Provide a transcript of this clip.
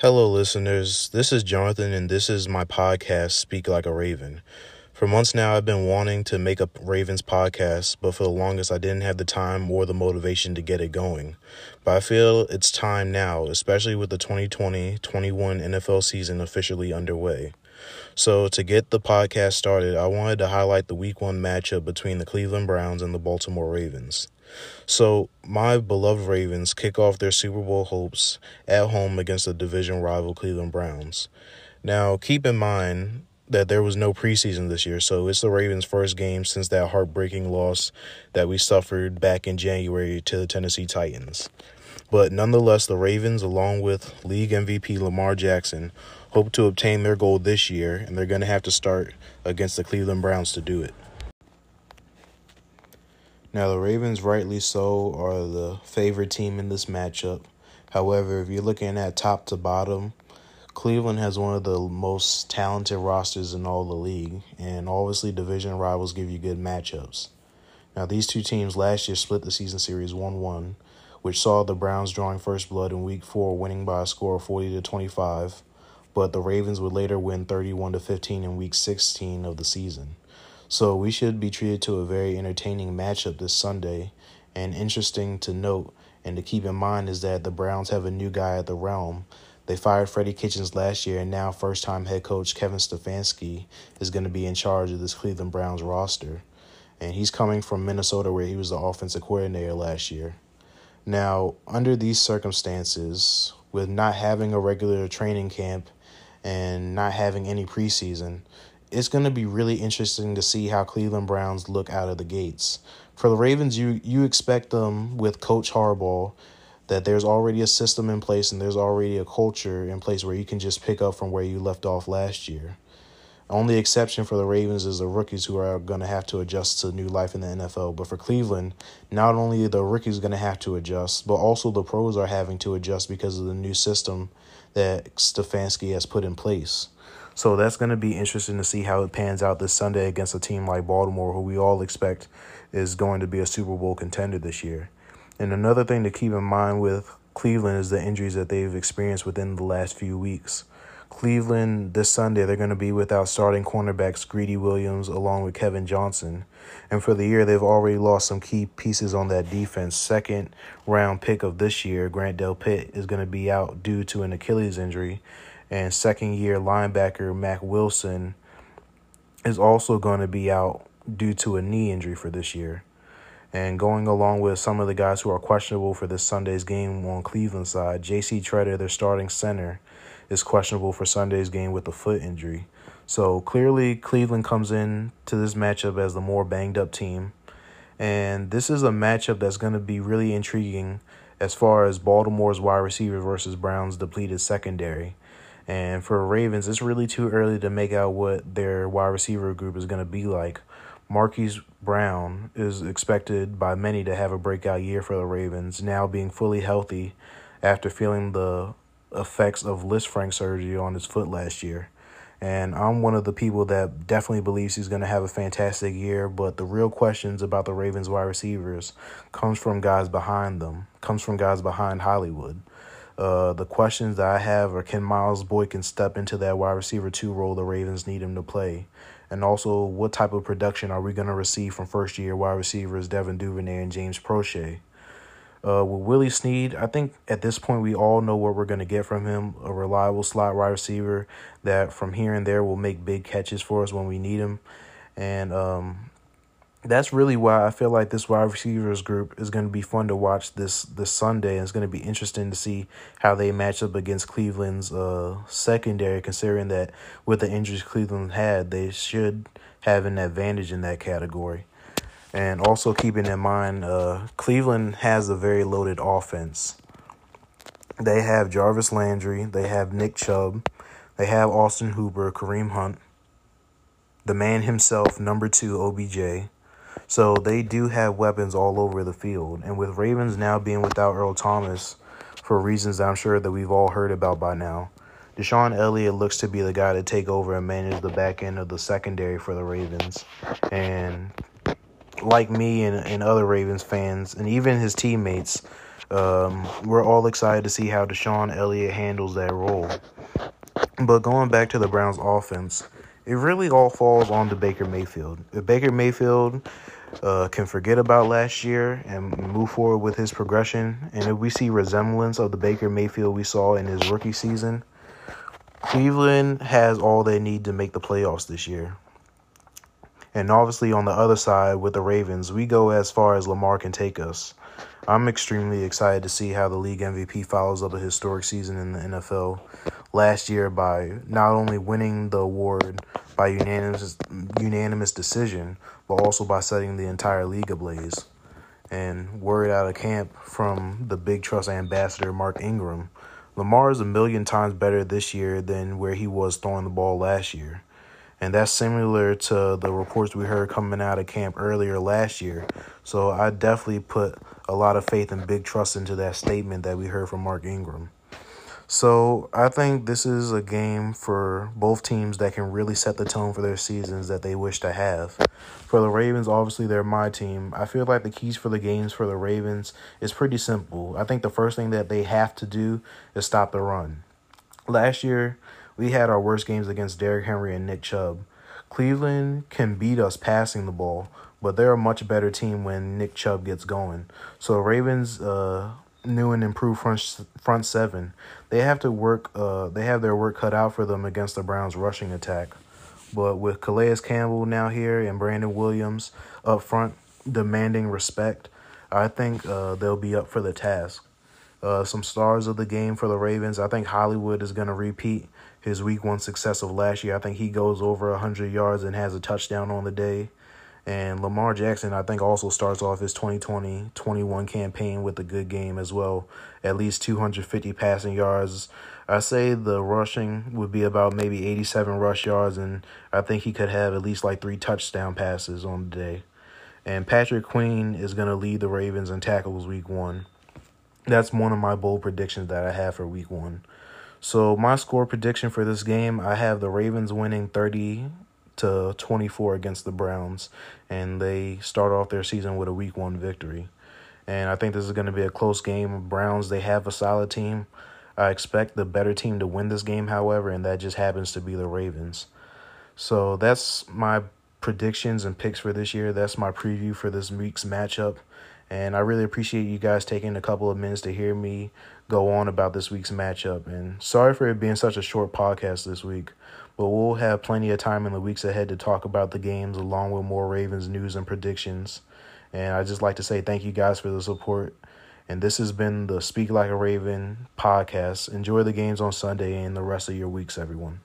Hello, listeners. This is Jonathan, and this is my podcast, Speak Like a Raven. For months now, I've been wanting to make a Ravens podcast, but for the longest, I didn't have the time or the motivation to get it going. But I feel it's time now, especially with the 2020 21 NFL season officially underway. So, to get the podcast started, I wanted to highlight the week one matchup between the Cleveland Browns and the Baltimore Ravens. So, my beloved Ravens kick off their Super Bowl hopes at home against the division rival Cleveland Browns. Now, keep in mind that there was no preseason this year, so it's the Ravens' first game since that heartbreaking loss that we suffered back in January to the Tennessee Titans. But nonetheless, the Ravens, along with league MVP Lamar Jackson, hope to obtain their goal this year, and they're going to have to start against the Cleveland Browns to do it. Now, the Ravens, rightly so, are the favorite team in this matchup. However, if you're looking at top to bottom, Cleveland has one of the most talented rosters in all the league, and obviously, division rivals give you good matchups. Now, these two teams last year split the season series 1 1, which saw the Browns drawing first blood in week 4, winning by a score of 40 to 25, but the Ravens would later win 31 to 15 in week 16 of the season. So we should be treated to a very entertaining matchup this Sunday. And interesting to note and to keep in mind is that the Browns have a new guy at the realm. They fired Freddie Kitchens last year, and now first time head coach Kevin Stefanski is going to be in charge of this Cleveland Browns roster. And he's coming from Minnesota, where he was the offensive coordinator last year. Now, under these circumstances, with not having a regular training camp and not having any preseason, it's going to be really interesting to see how Cleveland Browns look out of the gates. For the Ravens, you you expect them with Coach Harbaugh that there's already a system in place and there's already a culture in place where you can just pick up from where you left off last year. Only exception for the Ravens is the rookies who are going to have to adjust to new life in the NFL. But for Cleveland, not only the rookies going to have to adjust, but also the pros are having to adjust because of the new system that Stefanski has put in place. So that's going to be interesting to see how it pans out this Sunday against a team like Baltimore, who we all expect is going to be a Super Bowl contender this year. And another thing to keep in mind with Cleveland is the injuries that they've experienced within the last few weeks. Cleveland this Sunday, they're going to be without starting cornerbacks Greedy Williams along with Kevin Johnson. And for the year, they've already lost some key pieces on that defense. Second round pick of this year, Grant Delpit, is going to be out due to an Achilles injury and second year linebacker Mack Wilson is also going to be out due to a knee injury for this year. And going along with some of the guys who are questionable for this Sunday's game on Cleveland side, J.C. Tretter, their starting center, is questionable for Sunday's game with a foot injury. So clearly, Cleveland comes in to this matchup as the more banged up team. And this is a matchup that's going to be really intriguing as far as Baltimore's wide receiver versus Brown's depleted secondary. And for Ravens, it's really too early to make out what their wide receiver group is going to be like. Marquise Brown is expected by many to have a breakout year for the Ravens, now being fully healthy after feeling the effects of Lisfranc surgery on his foot last year. And I'm one of the people that definitely believes he's going to have a fantastic year. But the real questions about the Ravens wide receivers comes from guys behind them, comes from guys behind Hollywood. Uh, the questions that I have are can Miles Boykin step into that wide receiver two role the Ravens need him to play? And also, what type of production are we going to receive from first year wide receivers Devin Duvernay and James Proche? Uh, with Willie Snead, I think at this point we all know what we're going to get from him a reliable slot wide receiver that from here and there will make big catches for us when we need him. And um, that's really why I feel like this wide receivers group is going to be fun to watch this this Sunday, it's going to be interesting to see how they match up against Cleveland's uh, secondary. Considering that with the injuries Cleveland had, they should have an advantage in that category. And also keeping in mind, uh, Cleveland has a very loaded offense. They have Jarvis Landry, they have Nick Chubb, they have Austin Hooper, Kareem Hunt, the man himself, number two, OBJ. So they do have weapons all over the field. And with Ravens now being without Earl Thomas for reasons I'm sure that we've all heard about by now, DeShon Elliott looks to be the guy to take over and manage the back end of the secondary for the Ravens. And like me and, and other Ravens fans, and even his teammates, Um, we're all excited to see how DeShon Elliott handles that role. But going back to the Browns offense, it really all falls on to Baker Mayfield. If Baker Mayfield uh, can forget about last year and move forward with his progression, and if we see resemblance of the Baker Mayfield we saw in his rookie season, Cleveland has all they need to make the playoffs this year. And obviously, on the other side with the Ravens, we go as far as Lamar can take us. I'm extremely excited to see how the league MVP follows up a historic season in the NFL last year by not only winning the award by unanimous unanimous decision, but also by setting the entire league ablaze. And word out of camp from the Big Trust ambassador Mark Ingram, Lamar is a million times better this year than where he was throwing the ball last year. And that's similar to the reports we heard coming out of camp earlier last year. So I definitely put a lot of faith and big trust into that statement that we heard from Mark Ingram. So I think this is a game for both teams that can really set the tone for their seasons that they wish to have. For the Ravens, obviously they're my team. I feel like the keys for the games for the Ravens is pretty simple. I think the first thing that they have to do is stop the run. Last year, we had our worst games against Derrick Henry and Nick Chubb. Cleveland can beat us passing the ball, but they're a much better team when Nick Chubb gets going. So Ravens uh new and improved front front seven. They have to work. Uh, they have their work cut out for them against the Browns' rushing attack. But with Calais Campbell now here and Brandon Williams up front demanding respect, I think uh, they'll be up for the task. Uh, some stars of the game for the Ravens. I think Hollywood is going to repeat his week one success of last year. I think he goes over 100 yards and has a touchdown on the day. And Lamar Jackson, I think, also starts off his 2020 21 campaign with a good game as well. At least 250 passing yards. I say the rushing would be about maybe 87 rush yards, and I think he could have at least like three touchdown passes on the day. And Patrick Queen is going to lead the Ravens in tackles week one. That's one of my bold predictions that I have for week one. So, my score prediction for this game I have the Ravens winning 30 to 24 against the Browns, and they start off their season with a Week One victory. And I think this is going to be a close game. Browns they have a solid team. I expect the better team to win this game, however, and that just happens to be the Ravens. So that's my predictions and picks for this year. That's my preview for this week's matchup. And I really appreciate you guys taking a couple of minutes to hear me go on about this week's matchup. And sorry for it being such a short podcast this week, but we'll have plenty of time in the weeks ahead to talk about the games along with more Ravens news and predictions. And I just like to say thank you guys for the support. And this has been the Speak Like a Raven podcast. Enjoy the games on Sunday and the rest of your weeks, everyone.